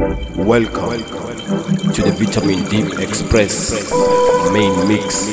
Welcome to the Vitamin D Express main mix.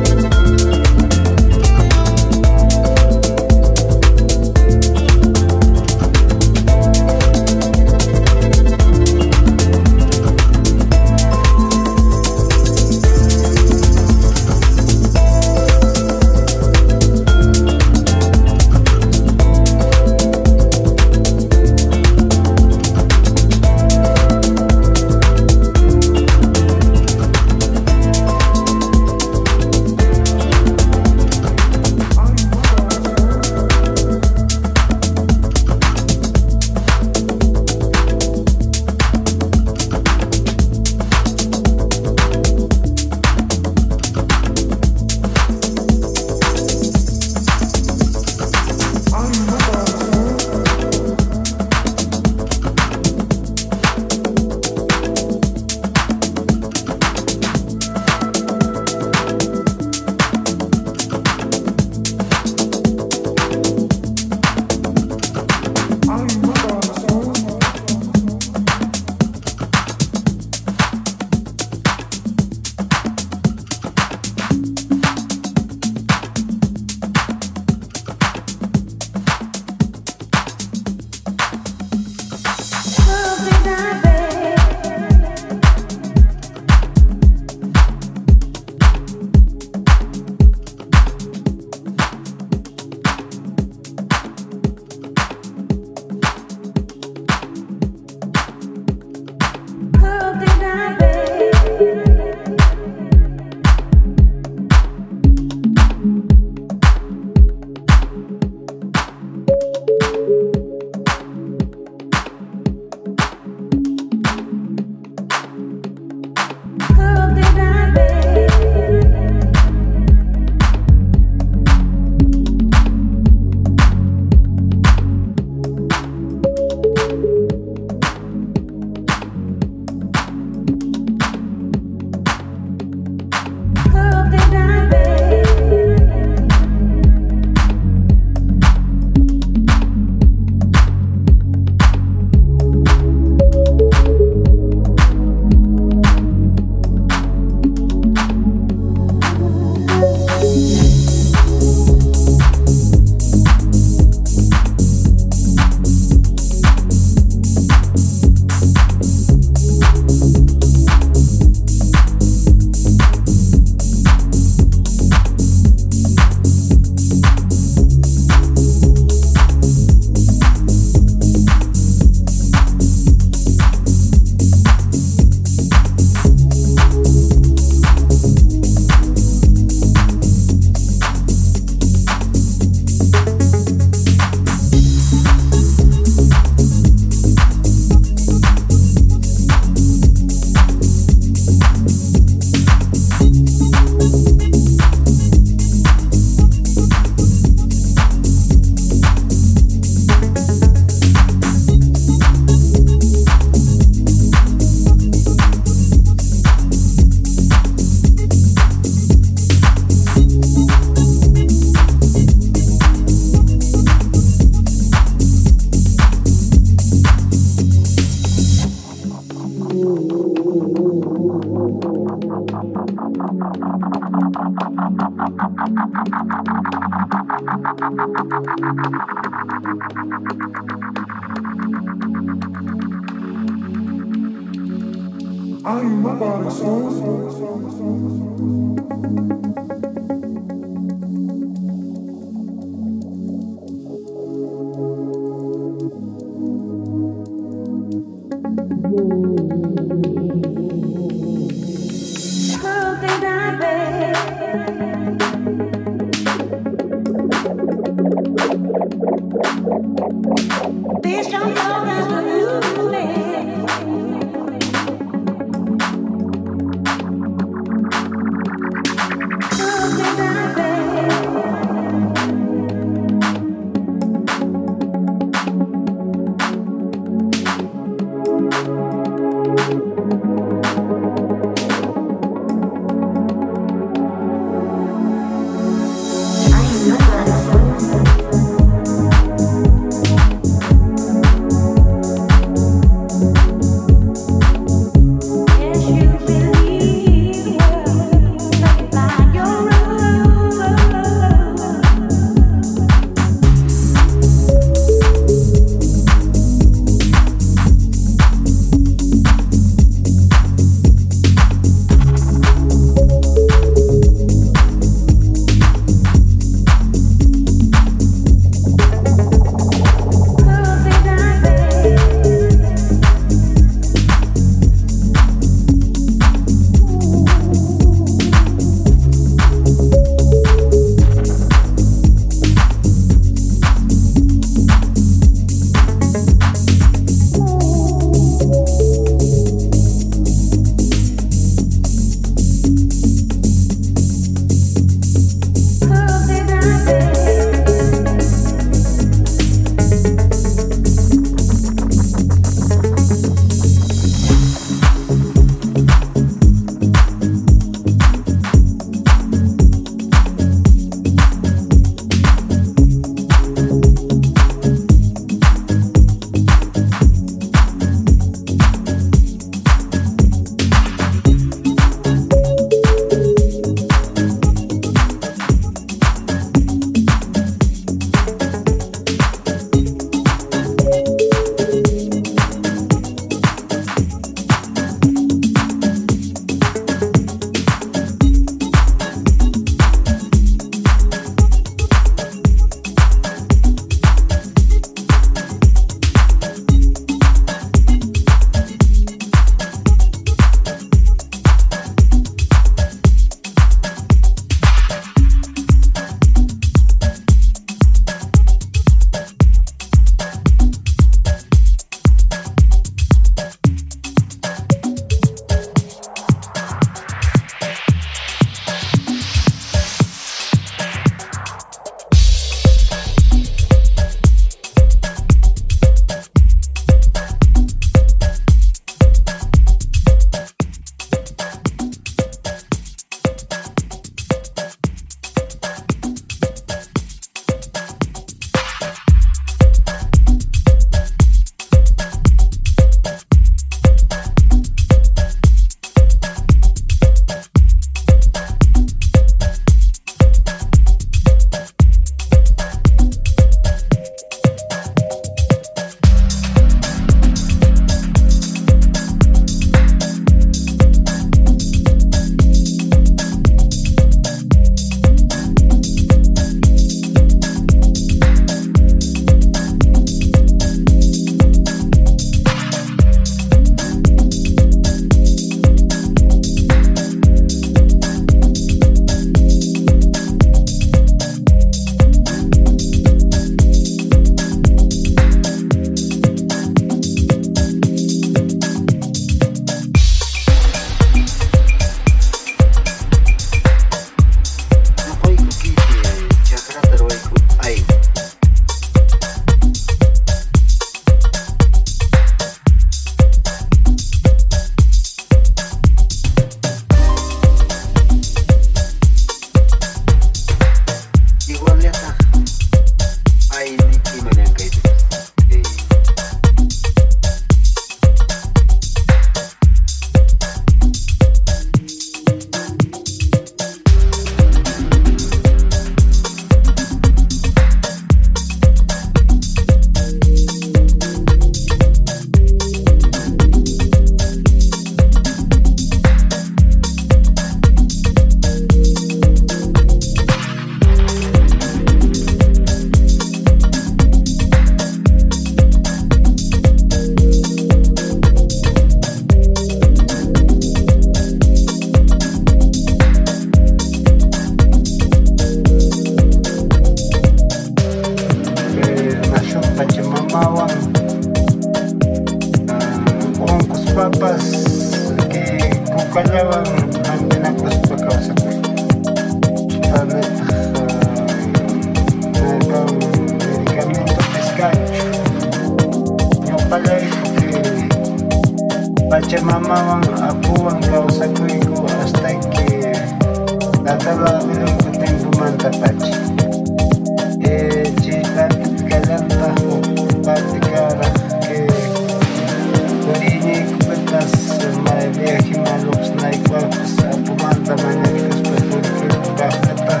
got pepper.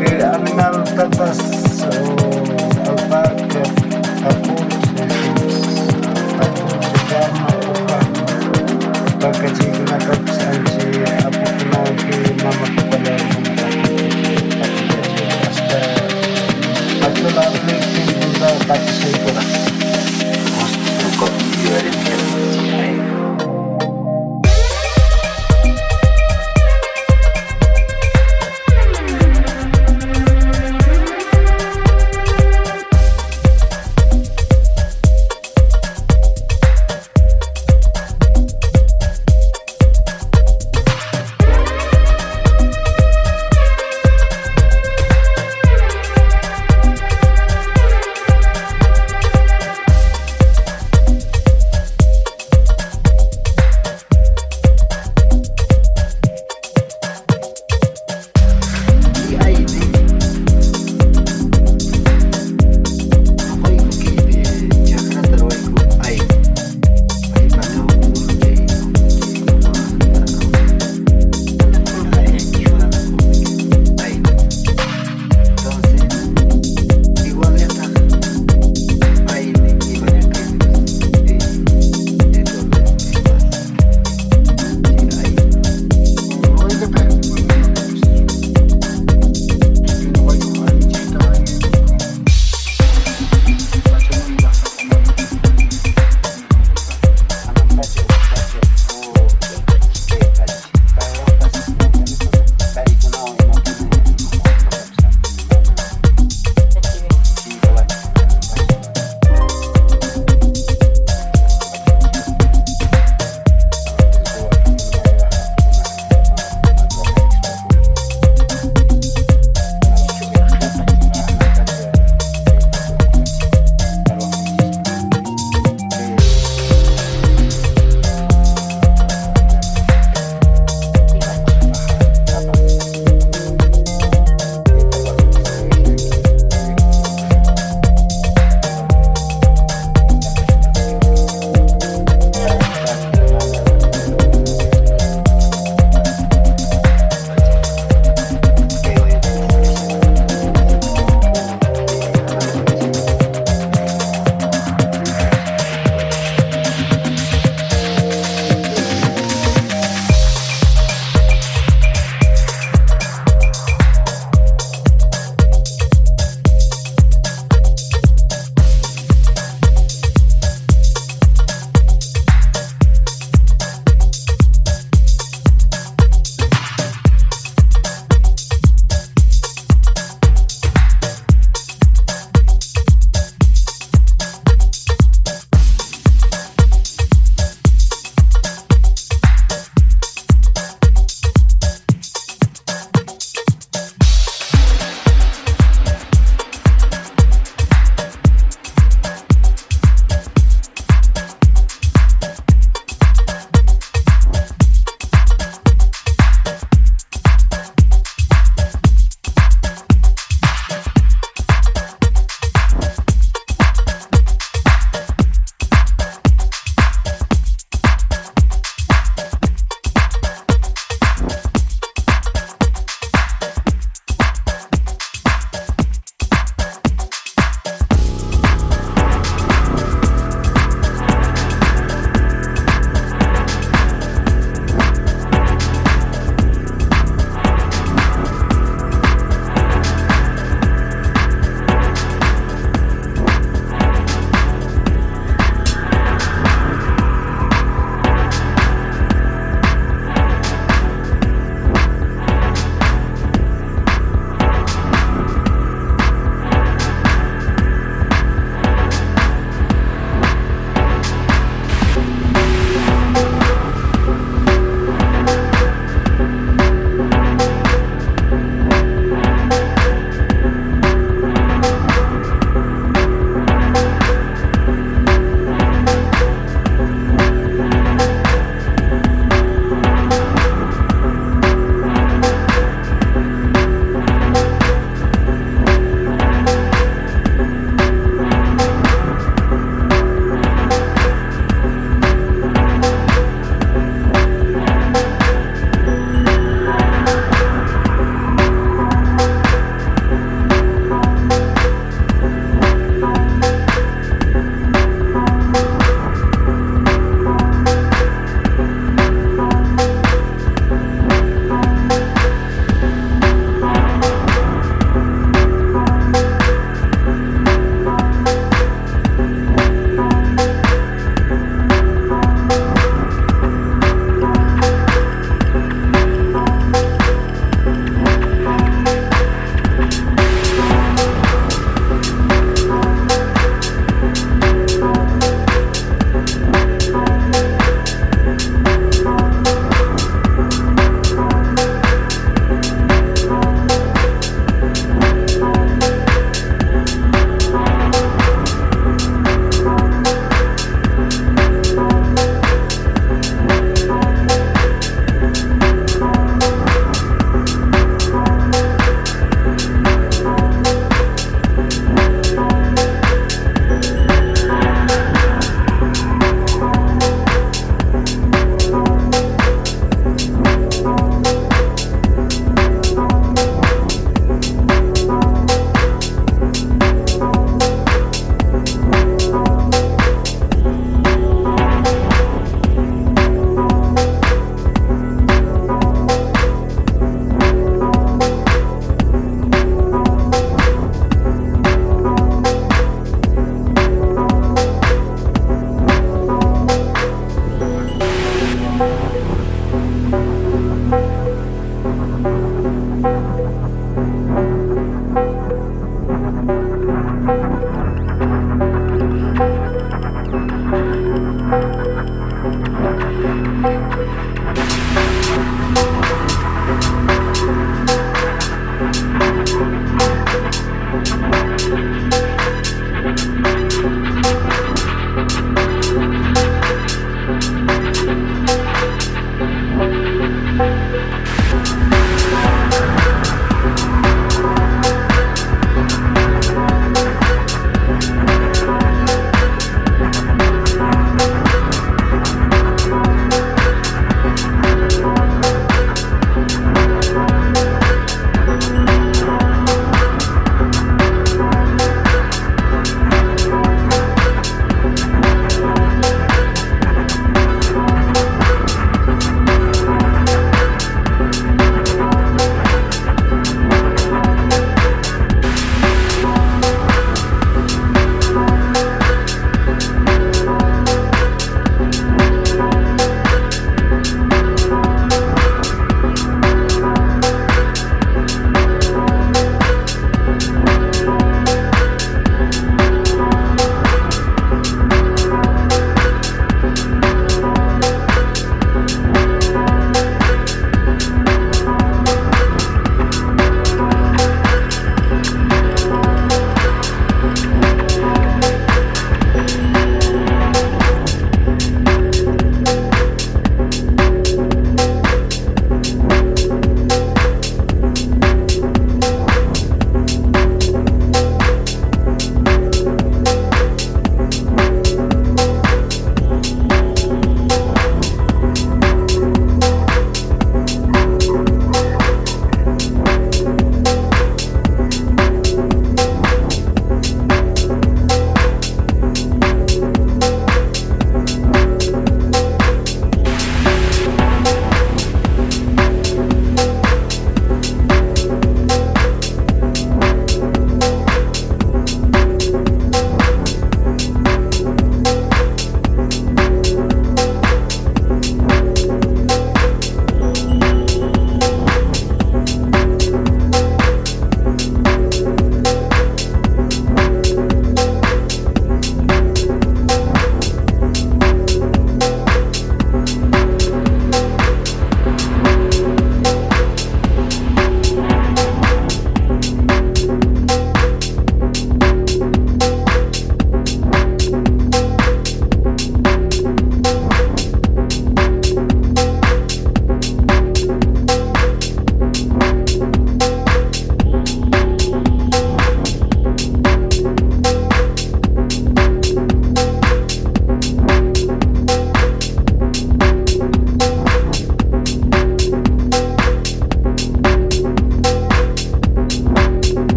Yeah,